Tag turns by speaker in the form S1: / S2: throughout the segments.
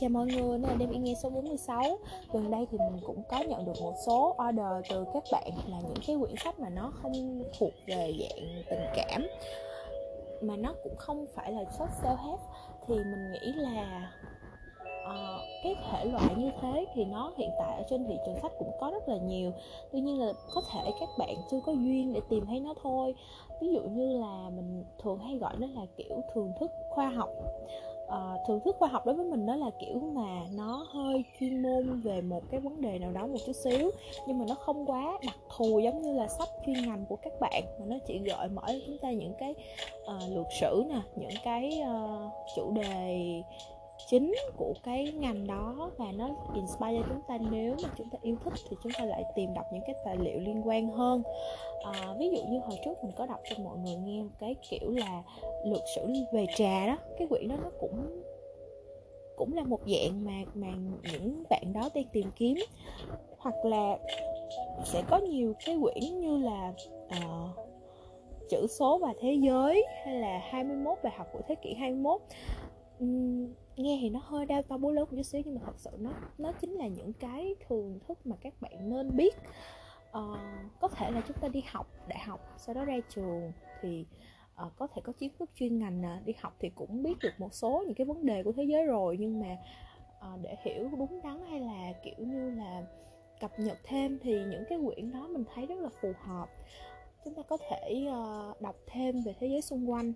S1: Chào mọi người, đây là đêm yên nghe số 46 Gần đây thì mình cũng có nhận được một số order từ các bạn là những cái quyển sách mà nó không thuộc về dạng tình cảm Mà nó cũng không phải là sách self hết. Thì mình nghĩ là uh, cái thể loại như thế thì nó hiện tại ở trên thị trường sách cũng có rất là nhiều. Tuy nhiên là có thể các bạn chưa có duyên để tìm thấy nó thôi. Ví dụ như là mình thường hay gọi nó là kiểu thường thức khoa học uh, thưởng thức khoa học đối với mình đó là kiểu mà nó hơi chuyên môn về một cái vấn đề nào đó một chút xíu nhưng mà nó không quá đặc thù giống như là sách chuyên ngành của các bạn. Mà nó chỉ gợi mở cho chúng ta những cái ờ, uh, lược sử nè những cái uh, chủ đề chính của cái ngành đó và nó inspire chúng ta. Nếu mà chúng ta yêu thích thì chúng ta lại tìm đọc những cái tài liệu liên quan hơn. À, ví dụ như hồi trước mình có đọc cho mọi người nghe một cái kiểu là luật sử về trà đó cái quyển đó nó cũng cũng là một dạng mà mà những bạn đó đang tìm kiếm. Hoặc là sẽ có nhiều cái quyển như là uh, chữ số và thế giới hay là 21 bài học của thế kỷ 21 uhm, nghe thì nó hơi đau to búa lớn một chút xíu nhưng mà thật sự nó nó chính là những cái thường thức mà các bạn nên biết. Uh, có thể là chúng ta đi học đại học sau đó ra trường thì uh, có thể có kiến thức chuyên ngành nè. Đi học thì cũng biết được một số những cái vấn đề của thế giới rồi nhưng mà uh, để hiểu đúng đắn hay là kiểu như là cập nhật thêm thì những cái quyển đó mình thấy rất là phù hợp. Chúng ta có thể uh, đọc thêm về thế giới xung quanh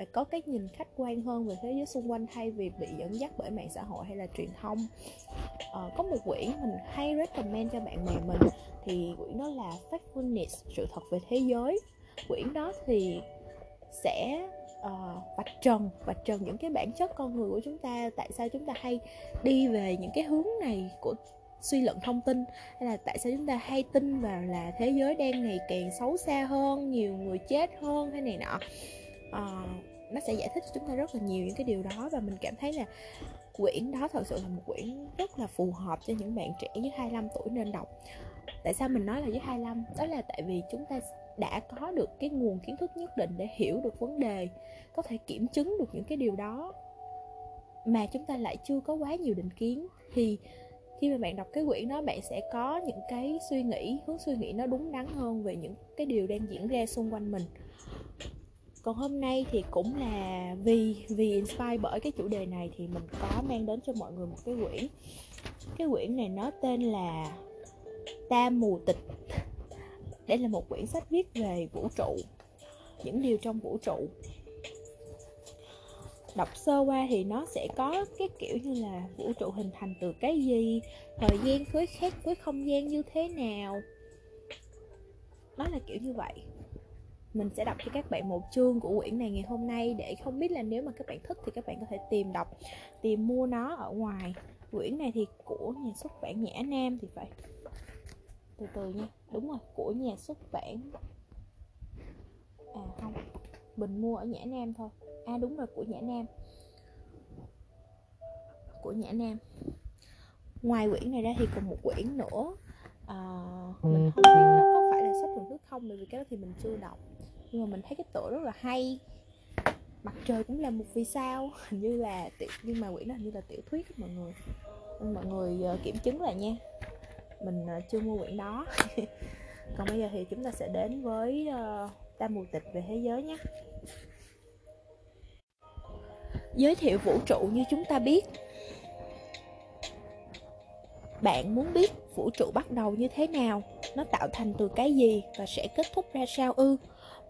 S1: và có cái nhìn khách quan hơn về thế giới xung quanh thay vì bị dẫn dắt bởi mạng xã hội hay là truyền thông. Uh, có một quyển mình hay recommend cho bạn bè mình thì quyển đó là Factfulness sự thật về thế giới. Quyển đó thì sẽ uh, vạch trần vạch trần những cái bản chất con người của chúng ta tại sao chúng ta hay đi về những cái hướng này của suy luận thông tin hay là tại sao chúng ta hay tin vào là thế giới đang ngày càng xấu xa hơn nhiều người chết hơn hay này nọ. Uh, nó sẽ giải thích cho chúng ta rất là nhiều những cái điều đó và mình cảm thấy là quyển đó thật sự là một quyển rất là phù hợp cho những bạn trẻ dưới 25 tuổi nên đọc. Tại sao mình nói là dưới 25 đó là tại vì chúng ta đã có được cái nguồn kiến thức nhất định để hiểu được vấn đề, có thể kiểm chứng được những cái điều đó, mà chúng ta lại chưa có quá nhiều định kiến. Thì khi mà bạn đọc cái quyển đó, bạn sẽ có những cái suy nghĩ, hướng suy nghĩ nó đúng đắn hơn về những cái điều đang diễn ra xung quanh mình còn hôm nay thì cũng là vì vì inspire bởi cái chủ đề này thì mình có mang đến cho mọi người một cái quyển. Cái quyển này nó tên là ta mù tịch. Đây là một quyển sách viết về vũ trụ, những điều trong vũ trụ. Đọc sơ qua thì nó sẽ có cái kiểu như là vũ trụ hình thành từ cái gì, thời gian với khác với không gian như thế nào. Nó là kiểu như vậy mình sẽ đọc cho các bạn một chương của quyển này ngày hôm nay để không biết là nếu mà các bạn thích thì các bạn có thể tìm đọc tìm mua nó ở ngoài. Quyển này thì của nhà xuất bản nhã nam thì phải. Từ từ nha. Đúng rồi của nhà xuất bản. À không. Mình mua ở nhã nam thôi. À đúng rồi của nhã nam. Của nhã nam. Ngoài quyển này ra thì còn một quyển nữa. À, mình không biết nó có phải là sách thưởng thức không bởi vì cái đó thì mình chưa đọc nhưng mà mình thấy cái tựa rất là hay. Mặt trời cũng là một vì sao. Hình như là tiểu, nhưng mà quyển đó hình như là tiểu thuyết mọi người. Mọi người ờ, kiểm chứng lại nha. Mình ờ, chưa mua quyển đó. Còn bây giờ thì chúng ta sẽ đến với ờ, tam mùa tịch về thế giới nhé. Giới thiệu vũ trụ như chúng ta biết. Bạn muốn biết vũ trụ bắt đầu như thế nào? Nó tạo thành từ cái gì và sẽ kết thúc ra sao ư?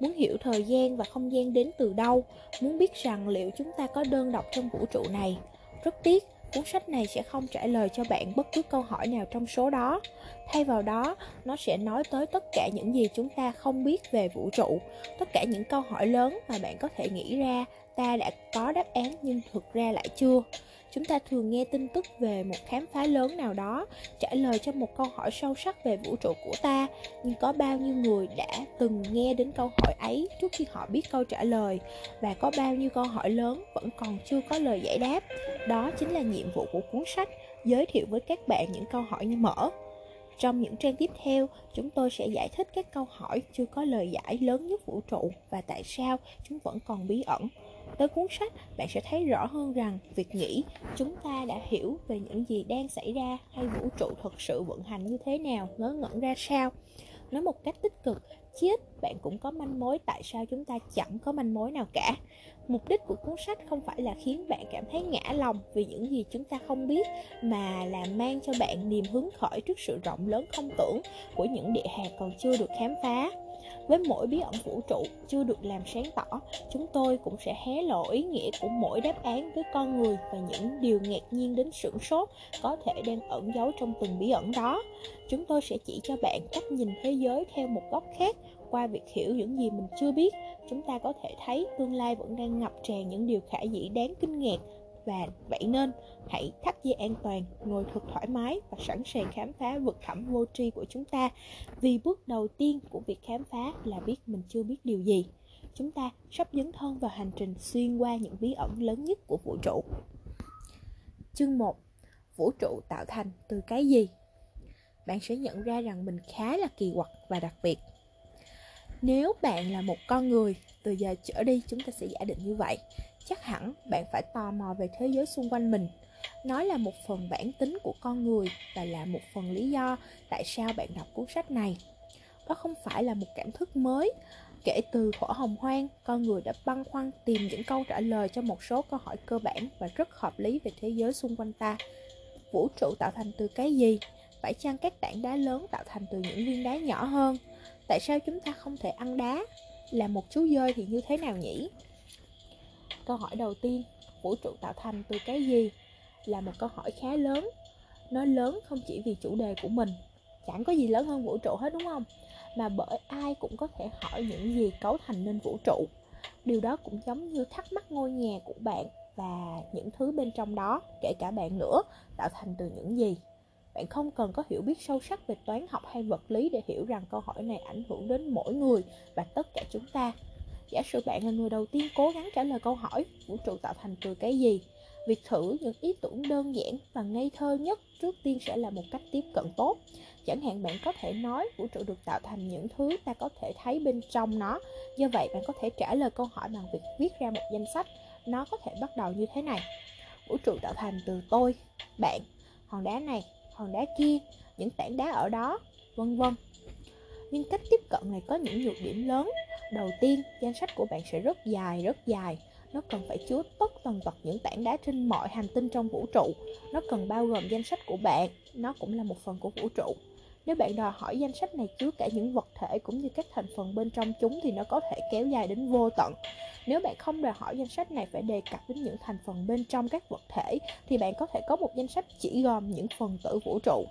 S1: Muốn hiểu thời gian và không gian đến từ đâu, muốn biết rằng liệu chúng ta có đơn độc trong vũ trụ này. Rất tiếc, cuốn sách này sẽ không trả lời cho bạn bất cứ câu hỏi nào trong số đó. Thay vào đó, nó sẽ nói tới tất cả những gì chúng ta không biết về vũ trụ, tất cả những câu hỏi lớn mà bạn có thể nghĩ ra, ta đã có đáp án nhưng thực ra lại chưa chúng ta thường nghe tin tức về một khám phá lớn nào đó trả lời cho một câu hỏi sâu sắc về vũ trụ của ta. Nhưng có bao nhiêu người đã từng nghe đến câu hỏi ấy trước khi họ biết câu trả lời? Và có bao nhiêu câu hỏi lớn vẫn còn chưa có lời giải đáp? Đó chính là nhiệm vụ của cuốn sách giới thiệu với các bạn những câu hỏi như mở. Trong những trang tiếp theo, chúng tôi sẽ giải thích các câu hỏi chưa có lời giải lớn nhất vũ trụ và tại sao chúng vẫn còn bí ẩn tới cuốn sách, bạn sẽ thấy rõ hơn rằng việc nghĩ chúng ta đã hiểu về những gì đang xảy ra hay vũ trụ thực sự vận hành như thế nào, ngớ ngẩn ra sao. Nói một cách tích cực, chết, bạn cũng có manh mối, tại sao chúng ta chẳng có manh mối nào cả? Mục đích của cuốn sách không phải là khiến bạn cảm thấy ngã lòng vì những gì chúng ta không biết, mà là mang cho bạn niềm hứng khởi trước sự rộng lớn không tưởng của những địa hạt còn chưa được khám phá với mỗi bí ẩn vũ trụ chưa được làm sáng tỏ, chúng tôi cũng sẽ hé lộ ý nghĩa của mỗi đáp án với con người và những điều ngạc nhiên đến sửng sốt có thể đang ẩn giấu trong từng bí ẩn đó. Chúng tôi sẽ chỉ cho bạn cách nhìn thế giới theo một góc khác qua việc hiểu những gì mình chưa biết. Chúng ta có thể thấy tương lai vẫn đang ngập tràn những điều khả dĩ đáng kinh ngạc và vậy nên, hãy thắt dây an toàn, ngồi thật thoải mái và sẵn sàng khám phá vực thẳm vô tri của chúng ta. Vì bước đầu tiên của việc khám phá là biết mình chưa biết điều gì. Chúng ta sắp dấn thân vào hành trình xuyên qua những bí ẩn lớn nhất của vũ trụ. Chương 1 vũ trụ tạo thành từ cái gì? Bạn sẽ nhận ra rằng mình khá là kỳ quặc và đặc biệt. Nếu bạn là một con người, từ giờ trở đi chúng ta sẽ giả định như vậy chắc hẳn bạn phải tò mò về thế giới xung quanh mình. Nó là một phần bản tính của con người và là một phần lý do tại sao bạn đọc cuốn sách này. Đó không phải là một cảm thức mới. Kể từ thuở hồng hoang, con người đã băn khoăn tìm những câu trả lời cho một số câu hỏi cơ bản và rất hợp lý về thế giới xung quanh ta. Vũ trụ tạo thành từ cái gì? Phải chăng các tảng đá lớn tạo thành từ những viên đá nhỏ hơn? Tại sao chúng ta không thể ăn đá? Là một chú dơi thì như thế nào nhỉ? Câu hỏi đầu tiên, vũ trụ tạo thành từ cái gì, là một câu hỏi khá lớn. Nó lớn không chỉ vì chủ đề của mình, chẳng có gì lớn hơn vũ trụ hết, đúng không? Mà bởi ai cũng có thể hỏi những gì cấu thành nên vũ trụ. Điều đó cũng giống như thắc mắc ngôi nhà của bạn và những thứ bên trong đó, kể cả bạn nữa, tạo thành từ những gì. Bạn không cần có hiểu biết sâu sắc về toán học hay vật lý để hiểu rằng câu hỏi này ảnh hưởng đến mỗi người và tất cả chúng ta giả sử bạn là người đầu tiên cố gắng trả lời câu hỏi, vũ trụ tạo thành từ cái gì? Việc thử những ý tưởng đơn giản và ngây thơ nhất trước tiên sẽ là một cách tiếp cận tốt. Chẳng hạn bạn có thể nói vũ trụ được tạo thành những thứ ta có thể thấy bên trong nó. Do vậy, bạn có thể trả lời câu hỏi bằng việc viết ra một danh sách. Nó có thể bắt đầu như thế này. Vũ trụ tạo thành từ tôi, bạn, hòn đá này, hòn đá kia, những tảng đá ở đó, vân vân. Nhưng cách tiếp cận này có những nhược điểm lớn đầu tiên, danh sách của bạn sẽ rất dài rất dài. Nó cần phải chứa tất tần tật những tảng đá trên mọi hành tinh trong vũ trụ. Nó cần bao gồm danh sách của bạn. Nó cũng là một phần của vũ trụ. Nếu bạn đòi hỏi danh sách này chứa cả những vật thể cũng như các thành phần bên trong chúng thì nó có thể kéo dài đến vô tận. Nếu bạn không đòi hỏi danh sách này phải đề cập đến những thành phần bên trong các vật thể, thì bạn có thể có một danh sách chỉ gồm những phần tử vũ trụ.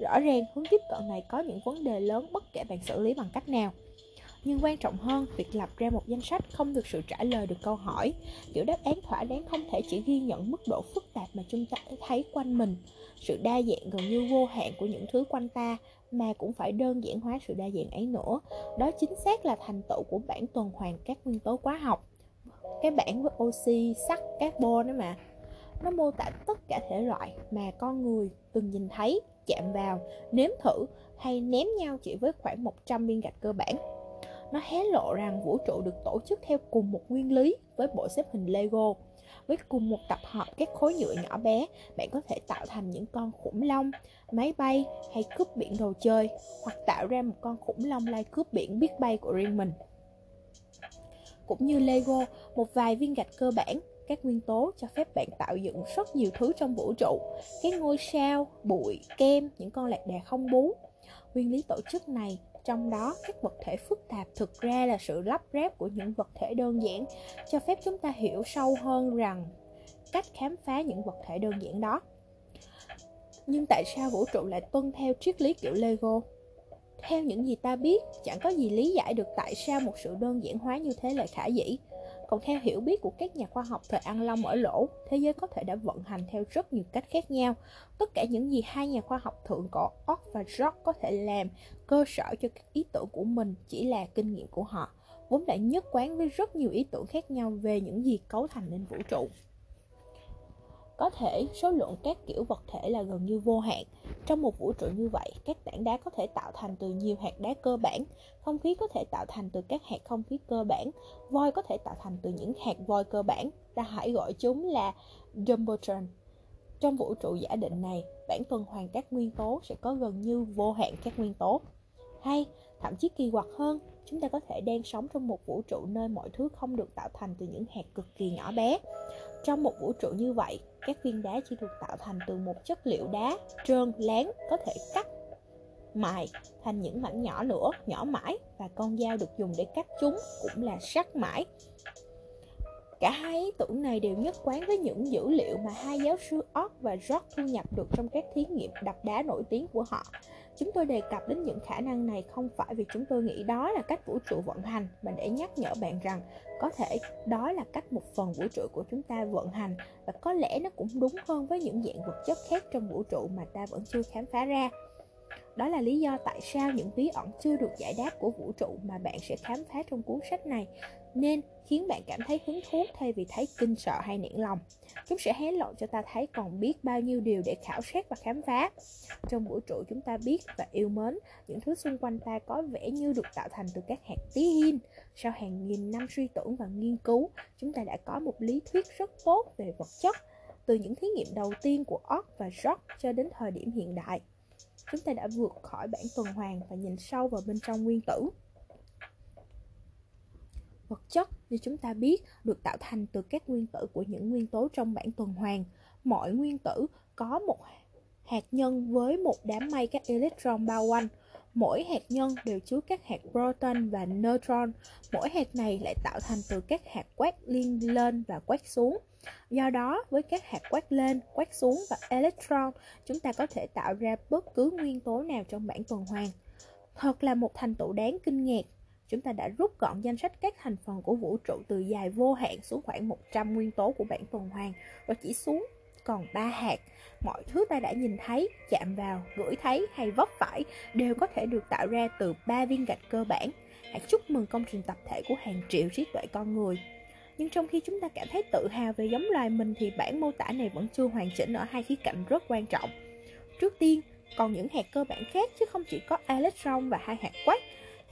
S1: Rõ ràng, hướng tiếp cận này có những vấn đề lớn bất kể bạn xử lý bằng cách nào nhưng quan trọng hơn, việc lập ra một danh sách không được sự trả lời được câu hỏi. Kiểu đáp án thỏa đáng không thể chỉ ghi nhận mức độ phức tạp mà chúng ta thấy quanh mình. Sự đa dạng gần như vô hạn của những thứ quanh ta, mà cũng phải đơn giản hóa sự đa dạng ấy nữa. Đó chính xác là thành tựu của bản tuần hoàn các nguyên tố hóa học. Cái bảng với oxy, sắt, carbon đó mà. Nó mô tả tất cả thể loại mà con người từng nhìn thấy, chạm vào, nếm thử hay ném nhau chỉ với khoảng 100 viên gạch cơ bản nó hé lộ rằng vũ trụ được tổ chức theo cùng một nguyên lý với bộ xếp hình Lego. Với cùng một tập hợp các khối nhựa nhỏ bé, bạn có thể tạo thành những con khủng long, máy bay hay cướp biển đồ chơi, hoặc tạo ra một con khủng long lai cướp biển biết bay của riêng mình. Cũng như Lego, một vài viên gạch cơ bản các nguyên tố cho phép bạn tạo dựng rất nhiều thứ trong vũ trụ cái ngôi sao bụi kem những con lạc đà không bú nguyên lý tổ chức này trong đó các vật thể phức tạp thực ra là sự lắp ráp của những vật thể đơn giản, cho phép chúng ta hiểu sâu hơn rằng cách khám phá những vật thể đơn giản đó. Nhưng tại sao vũ trụ lại tuân theo triết lý kiểu lego? Theo những gì ta biết, chẳng có gì lý giải được tại sao một sự đơn giản hóa như thế lại khả dĩ còn theo hiểu biết của các nhà khoa học thời An Long ở lỗ, thế giới có thể đã vận hành theo rất nhiều cách khác nhau. Tất cả những gì hai nhà khoa học thượng cổ Ock và Rock có thể làm cơ sở cho các ý tưởng của mình chỉ là kinh nghiệm của họ, vốn đã nhất quán với rất nhiều ý tưởng khác nhau về những gì cấu thành nên vũ trụ có thể số lượng các kiểu vật thể là gần như vô hạn. Trong một vũ trụ như vậy, các tảng đá có thể tạo thành từ nhiều hạt đá cơ bản, không khí có thể tạo thành từ các hạt không khí cơ bản, voi có thể tạo thành từ những hạt voi cơ bản. Ta hãy gọi chúng là Jumbotron. Trong vũ trụ giả định này, bản tuần hoàn các nguyên tố sẽ có gần như vô hạn các nguyên tố. Hay, thậm chí kỳ quặc hơn, chúng ta có thể đang sống trong một vũ trụ nơi mọi thứ không được tạo thành từ những hạt cực kỳ nhỏ bé. Trong một vũ trụ như vậy, các viên đá chỉ được tạo thành từ một chất liệu đá trơn láng có thể cắt mài thành những mảnh nhỏ nữa, nhỏ mãi và con dao được dùng để cắt chúng cũng là sắc mãi. Cả hai ý tưởng này đều nhất quán với những dữ liệu mà hai giáo sư Ott và George thu nhập được trong các thí nghiệm đập đá nổi tiếng của họ. Chúng tôi đề cập đến những khả năng này không phải vì chúng tôi nghĩ đó là cách vũ trụ vận hành, mà để nhắc nhở bạn rằng có thể đó là cách một phần vũ trụ của chúng ta vận hành và có lẽ nó cũng đúng hơn với những dạng vật chất khác trong vũ trụ mà ta vẫn chưa khám phá ra. Đó là lý do tại sao những bí ẩn chưa được giải đáp của vũ trụ mà bạn sẽ khám phá trong cuốn sách này nên khiến bạn cảm thấy hứng thú thay vì thấy kinh sợ hay nản lòng. Chúng sẽ hé lộ cho ta thấy còn biết bao nhiêu điều để khảo sát và khám phá. Trong vũ trụ chúng ta biết và yêu mến, những thứ xung quanh ta có vẻ như được tạo thành từ các hạt tí hin. Sau hàng nghìn năm suy tưởng và nghiên cứu, chúng ta đã có một lý thuyết rất tốt về vật chất. Từ những thí nghiệm đầu tiên của Ock và Rock cho đến thời điểm hiện đại, chúng ta đã vượt khỏi bản tuần hoàn và nhìn sâu vào bên trong nguyên tử vật chất như chúng ta biết được tạo thành từ các nguyên tử của những nguyên tố trong bảng tuần hoàn. Mỗi nguyên tử có một hạt nhân với một đám mây các electron bao quanh. Mỗi hạt nhân đều chứa các hạt proton và neutron. Mỗi hạt này lại tạo thành từ các hạt quát liên lên và quát xuống. Do đó, với các hạt quát lên, quát xuống và electron, chúng ta có thể tạo ra bất cứ nguyên tố nào trong bảng tuần hoàn. Thật là một thành tựu đáng kinh ngạc chúng ta đã rút gọn danh sách các thành phần của vũ trụ từ dài vô hạn xuống khoảng 100 nguyên tố của bảng tuần hoàn và chỉ xuống còn ba hạt. Mọi thứ ta đã nhìn thấy, chạm vào, ngửi thấy hay vấp phải đều có thể được tạo ra từ ba viên gạch cơ bản. Hãy chúc mừng công trình tập thể của hàng triệu trí tuệ con người. Nhưng trong khi chúng ta cảm thấy tự hào về giống loài mình thì bản mô tả này vẫn chưa hoàn chỉnh ở hai khía cạnh rất quan trọng. Trước tiên, còn những hạt cơ bản khác chứ không chỉ có electron và hai hạt quark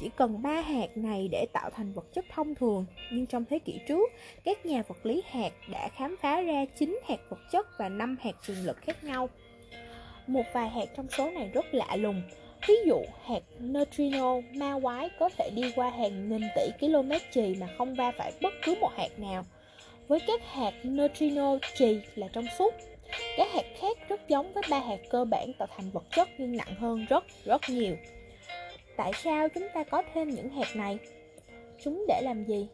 S1: chỉ cần ba hạt này để tạo thành vật chất thông thường, nhưng trong thế kỷ trước, các nhà vật lý hạt đã khám phá ra 9 hạt vật chất và 5 hạt trường lực khác nhau. Một vài hạt trong số này rất lạ lùng. Ví dụ, hạt neutrino ma quái có thể đi qua hàng nghìn tỷ km chì mà không va phải bất cứ một hạt nào. Với các hạt neutrino chì là trong suốt, các hạt khác rất giống với ba hạt cơ bản tạo thành vật chất nhưng nặng hơn rất rất nhiều. Tại sao chúng ta có thêm những hẹp này? Chúng để làm gì?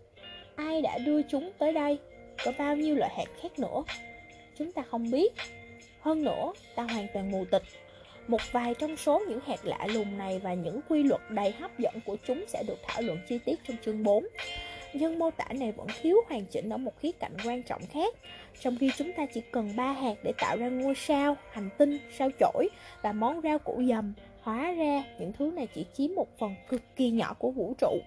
S1: Ai đã đưa chúng tới đây? Có bao nhiêu loại hạt khác nữa? Chúng ta không biết. Hơn nữa, ta hoàn toàn mù tịch. Một vài trong số những hạt lạ lùng này và những quy luật đầy hấp dẫn của chúng sẽ được thảo luận chi tiết trong chương 4. Nhưng mô tả này vẫn thiếu hoàn chỉnh ở một khía cạnh quan trọng khác. Trong khi chúng ta chỉ cần ba hạt để tạo ra ngôi sao, hành tinh, sao chổi và món rau củ dầm Hóa ra những thứ này chỉ chiếm một phần cực kỳ nhỏ của vũ trụ.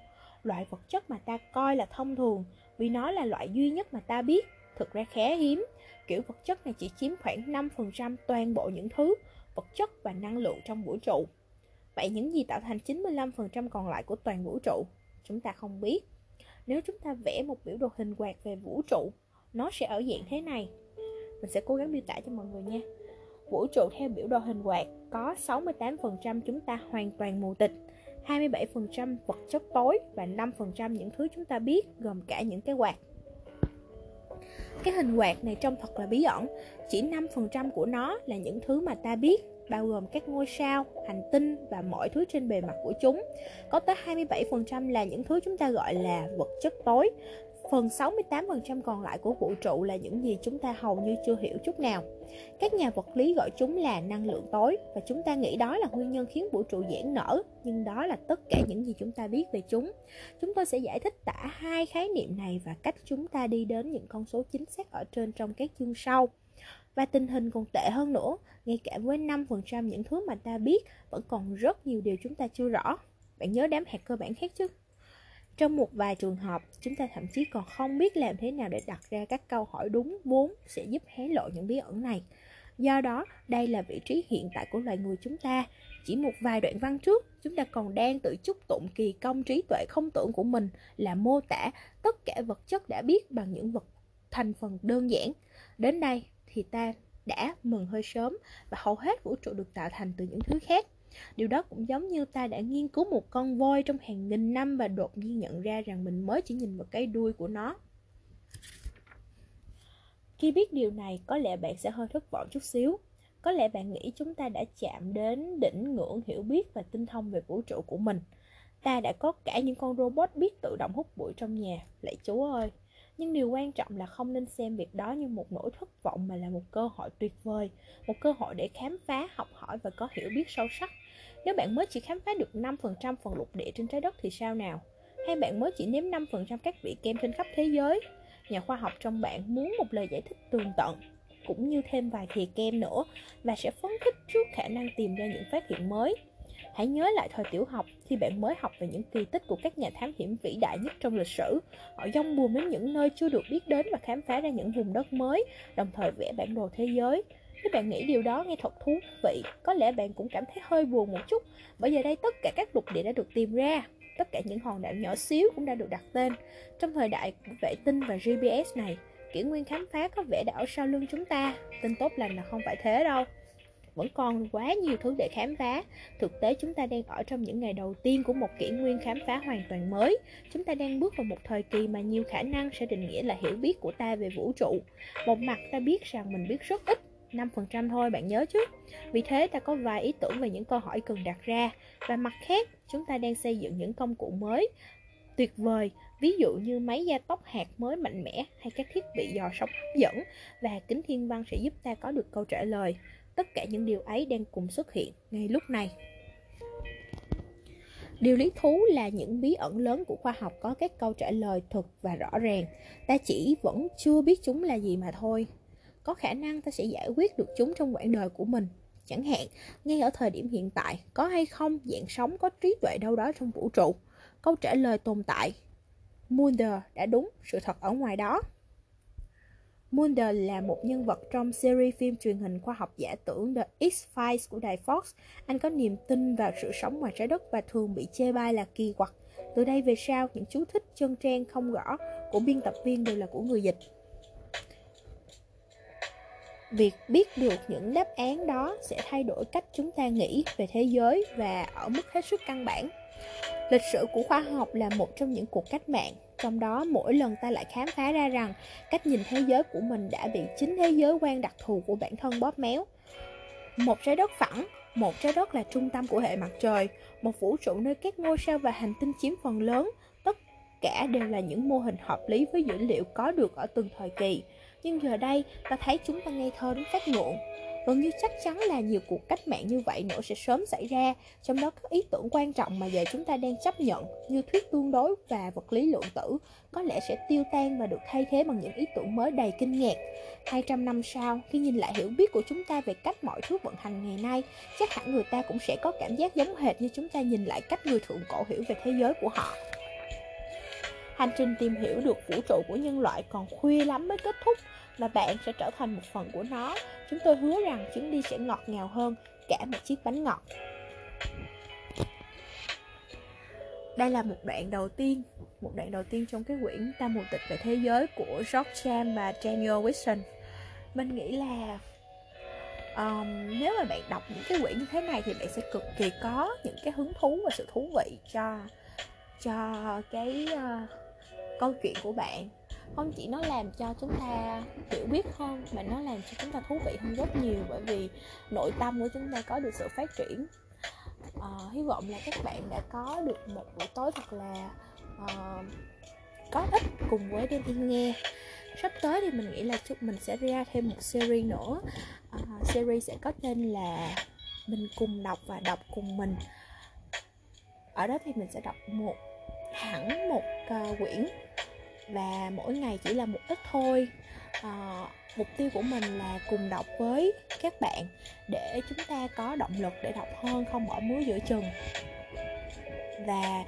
S1: Loại vật chất mà ta coi là thông thường, Vì nó là loại duy nhất mà ta biết, Thực ra khá hiếm. Kiểu vật chất này chỉ chiếm khoảng 5% toàn bộ những thứ, Vật chất và năng lượng trong vũ trụ. Vậy những gì tạo thành 95% còn lại của toàn vũ trụ? Chúng ta không biết. Nếu chúng ta vẽ một biểu đồ hình quạt về vũ trụ, Nó sẽ ở dạng thế này. Mình sẽ cố gắng miêu tả cho mọi người nha. Vũ trụ theo biểu đồ hình quạt có 68% chúng ta hoàn toàn mù tịch, 27% vật chất tối và 5% những thứ chúng ta biết gồm cả những cái quạt. Cái hình quạt này trông thật là bí ẩn, chỉ 5% của nó là những thứ mà ta biết bao gồm các ngôi sao, hành tinh và mọi thứ trên bề mặt của chúng. Có tới 27% là những thứ chúng ta gọi là vật chất tối Phần 68% còn lại của vũ trụ là những gì chúng ta hầu như chưa hiểu chút nào. Các nhà vật lý gọi chúng là năng lượng tối và chúng ta nghĩ đó là nguyên nhân khiến vũ trụ giãn nở, nhưng đó là tất cả những gì chúng ta biết về chúng. Chúng tôi sẽ giải thích tả hai khái niệm này và cách chúng ta đi đến những con số chính xác ở trên trong các chương sau. Và tình hình còn tệ hơn nữa, ngay cả với 5% những thứ mà ta biết, vẫn còn rất nhiều điều chúng ta chưa rõ. Bạn nhớ đám hạt cơ bản khác chứ? Trong một vài trường hợp, chúng ta thậm chí còn không biết làm thế nào để đặt ra các câu hỏi đúng vốn sẽ giúp hé lộ những bí ẩn này. Do đó, đây là vị trí hiện tại của loài người chúng ta. Chỉ một vài đoạn văn trước, chúng ta còn đang tự chúc tụng kỳ công trí tuệ không tưởng của mình là mô tả tất cả vật chất đã biết bằng những vật thành phần đơn giản. Đến đây thì ta đã mừng hơi sớm và hầu hết vũ trụ được tạo thành từ những thứ khác. Điều đó cũng giống như ta đã nghiên cứu một con voi trong hàng nghìn năm và đột nhiên nhận ra rằng mình mới chỉ nhìn vào cái đuôi của nó. Khi biết điều này, có lẽ bạn sẽ hơi thất vọng chút xíu. Có lẽ bạn nghĩ chúng ta đã chạm đến đỉnh ngưỡng hiểu biết và tinh thông về vũ trụ của mình. Ta đã có cả những con robot biết tự động hút bụi trong nhà. Lạy chúa ơi! Nhưng điều quan trọng là không nên xem việc đó như một nỗi thất vọng mà là một cơ hội tuyệt vời, một cơ hội để khám phá, học hỏi và có hiểu biết sâu sắc. Nếu bạn mới chỉ khám phá được 5% phần lục địa trên trái đất thì sao nào? Hay bạn mới chỉ nếm 5% các vị kem trên khắp thế giới? Nhà khoa học trong bạn muốn một lời giải thích tường tận cũng như thêm vài thìa kem nữa và sẽ phấn khích trước khả năng tìm ra những phát hiện mới. Hãy nhớ lại thời tiểu học khi bạn mới học về những kỳ tích của các nhà thám hiểm vĩ đại nhất trong lịch sử. Họ dông buồm đến những nơi chưa được biết đến và khám phá ra những vùng đất mới, đồng thời vẽ bản đồ thế giới. Nếu bạn nghĩ điều đó nghe thật thú vị, có lẽ bạn cũng cảm thấy hơi buồn một chút, bởi giờ đây tất cả các lục địa đã được tìm ra. Tất cả những hòn đảo nhỏ xíu cũng đã được đặt tên. Trong thời đại vệ tinh và GPS này, kỷ nguyên khám phá có vẻ đảo sau lưng chúng ta. Tin tốt lành là không phải thế đâu vẫn còn quá nhiều thứ để khám phá. Thực tế, chúng ta đang ở trong những ngày đầu tiên của một kỷ nguyên khám phá hoàn toàn mới. Chúng ta đang bước vào một thời kỳ mà nhiều khả năng sẽ định nghĩa là hiểu biết của ta về vũ trụ. Một mặt, ta biết rằng mình biết rất ít 5% thôi, bạn nhớ chứ Vì thế, ta có vài ý tưởng về những câu hỏi cần đặt ra Và mặt khác, chúng ta đang xây dựng những công cụ mới, tuyệt vời ví dụ như máy gia tốc hạt mới mạnh mẽ hay các thiết bị dò sóng hấp dẫn và kính thiên văn sẽ giúp ta có được câu trả lời tất cả những điều ấy đang cùng xuất hiện ngay lúc này Điều lý thú là những bí ẩn lớn của khoa học có các câu trả lời thực và rõ ràng. Ta chỉ vẫn chưa biết chúng là gì mà thôi. Có khả năng ta sẽ giải quyết được chúng trong quãng đời của mình. Chẳng hạn, ngay ở thời điểm hiện tại, có hay không dạng sống có trí tuệ đâu đó trong vũ trụ? Câu trả lời tồn tại. Mulder đã đúng, sự thật ở ngoài đó. Mulder là một nhân vật trong series phim truyền hình khoa học giả tưởng The X-Files của đài Fox. Anh có niềm tin vào sự sống ngoài trái đất và thường bị chê bai là kỳ quặc. Từ đây về sau, những chú thích chân trang không rõ của biên tập viên đều là của người dịch. Việc biết được những đáp án đó sẽ thay đổi cách chúng ta nghĩ về thế giới và ở mức hết sức căn bản. Lịch sử của khoa học là một trong những cuộc cách mạng trong đó mỗi lần ta lại khám phá ra rằng cách nhìn thế giới của mình đã bị chính thế giới quan đặc thù của bản thân bóp méo. Một trái đất phẳng, một trái đất là trung tâm của hệ mặt trời, một vũ trụ nơi các ngôi sao và hành tinh chiếm phần lớn, tất cả đều là những mô hình hợp lý với dữ liệu có được ở từng thời kỳ. Nhưng giờ đây, ta thấy chúng ta ngây thơ đến phát ngượng. Gần như chắc chắn là nhiều cuộc cách mạng như vậy nữa sẽ sớm xảy ra, trong đó các ý tưởng quan trọng mà giờ chúng ta đang chấp nhận như thuyết tương đối và vật lý lượng tử có lẽ sẽ tiêu tan và được thay thế bằng những ý tưởng mới đầy kinh ngạc. 200 năm sau, khi nhìn lại hiểu biết của chúng ta về cách mọi thứ vận hành ngày nay, chắc hẳn người ta cũng sẽ có cảm giác giống hệt như chúng ta nhìn lại cách người thượng cổ hiểu về thế giới của họ. Hành trình tìm hiểu được vũ trụ của nhân loại còn khuya lắm mới kết thúc và bạn sẽ trở thành một phần của nó. Chúng tôi hứa rằng chuyến đi sẽ ngọt ngào hơn cả một chiếc bánh ngọt. Đây là một đoạn đầu tiên, một đoạn đầu tiên trong cái quyển Tam mù tịch về thế giới của George Cham và Daniel Wilson. Mình nghĩ là um, nếu mà bạn đọc những cái quyển như thế này thì bạn sẽ cực kỳ có những cái hứng thú và sự thú vị cho cho cái uh, câu chuyện của bạn không chỉ nó làm cho chúng ta hiểu biết hơn mà nó làm cho chúng ta thú vị hơn rất nhiều bởi vì nội tâm của chúng ta có được sự phát triển. Uh, hy vọng là các bạn đã có được một buổi tối thật là uh, có ích cùng với đêm thiên nghe. Sắp tới thì mình nghĩ là chúng mình sẽ ra thêm một series nữa. Uh, series sẽ có tên là mình cùng đọc và đọc cùng mình. Ở đó thì mình sẽ đọc một hẳn một uh, quyển và mỗi ngày chỉ là một ít thôi. À, mục tiêu của mình là cùng đọc với các bạn để chúng ta có động lực để đọc hơn không bỏ muối giữa chừng. Và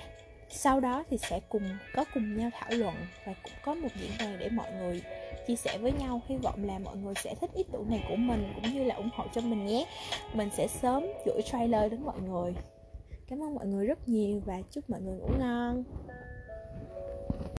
S1: sau đó thì sẽ cùng có cùng nhau thảo luận và cũng có một diễn đàn để mọi người chia sẻ với nhau. Hy vọng là mọi người sẽ thích ý tưởng này của mình cũng như là ủng hộ cho mình nhé. Mình sẽ sớm gửi trailer đến mọi người. Cảm ơn mọi người rất nhiều và chúc mọi người ngủ ngon.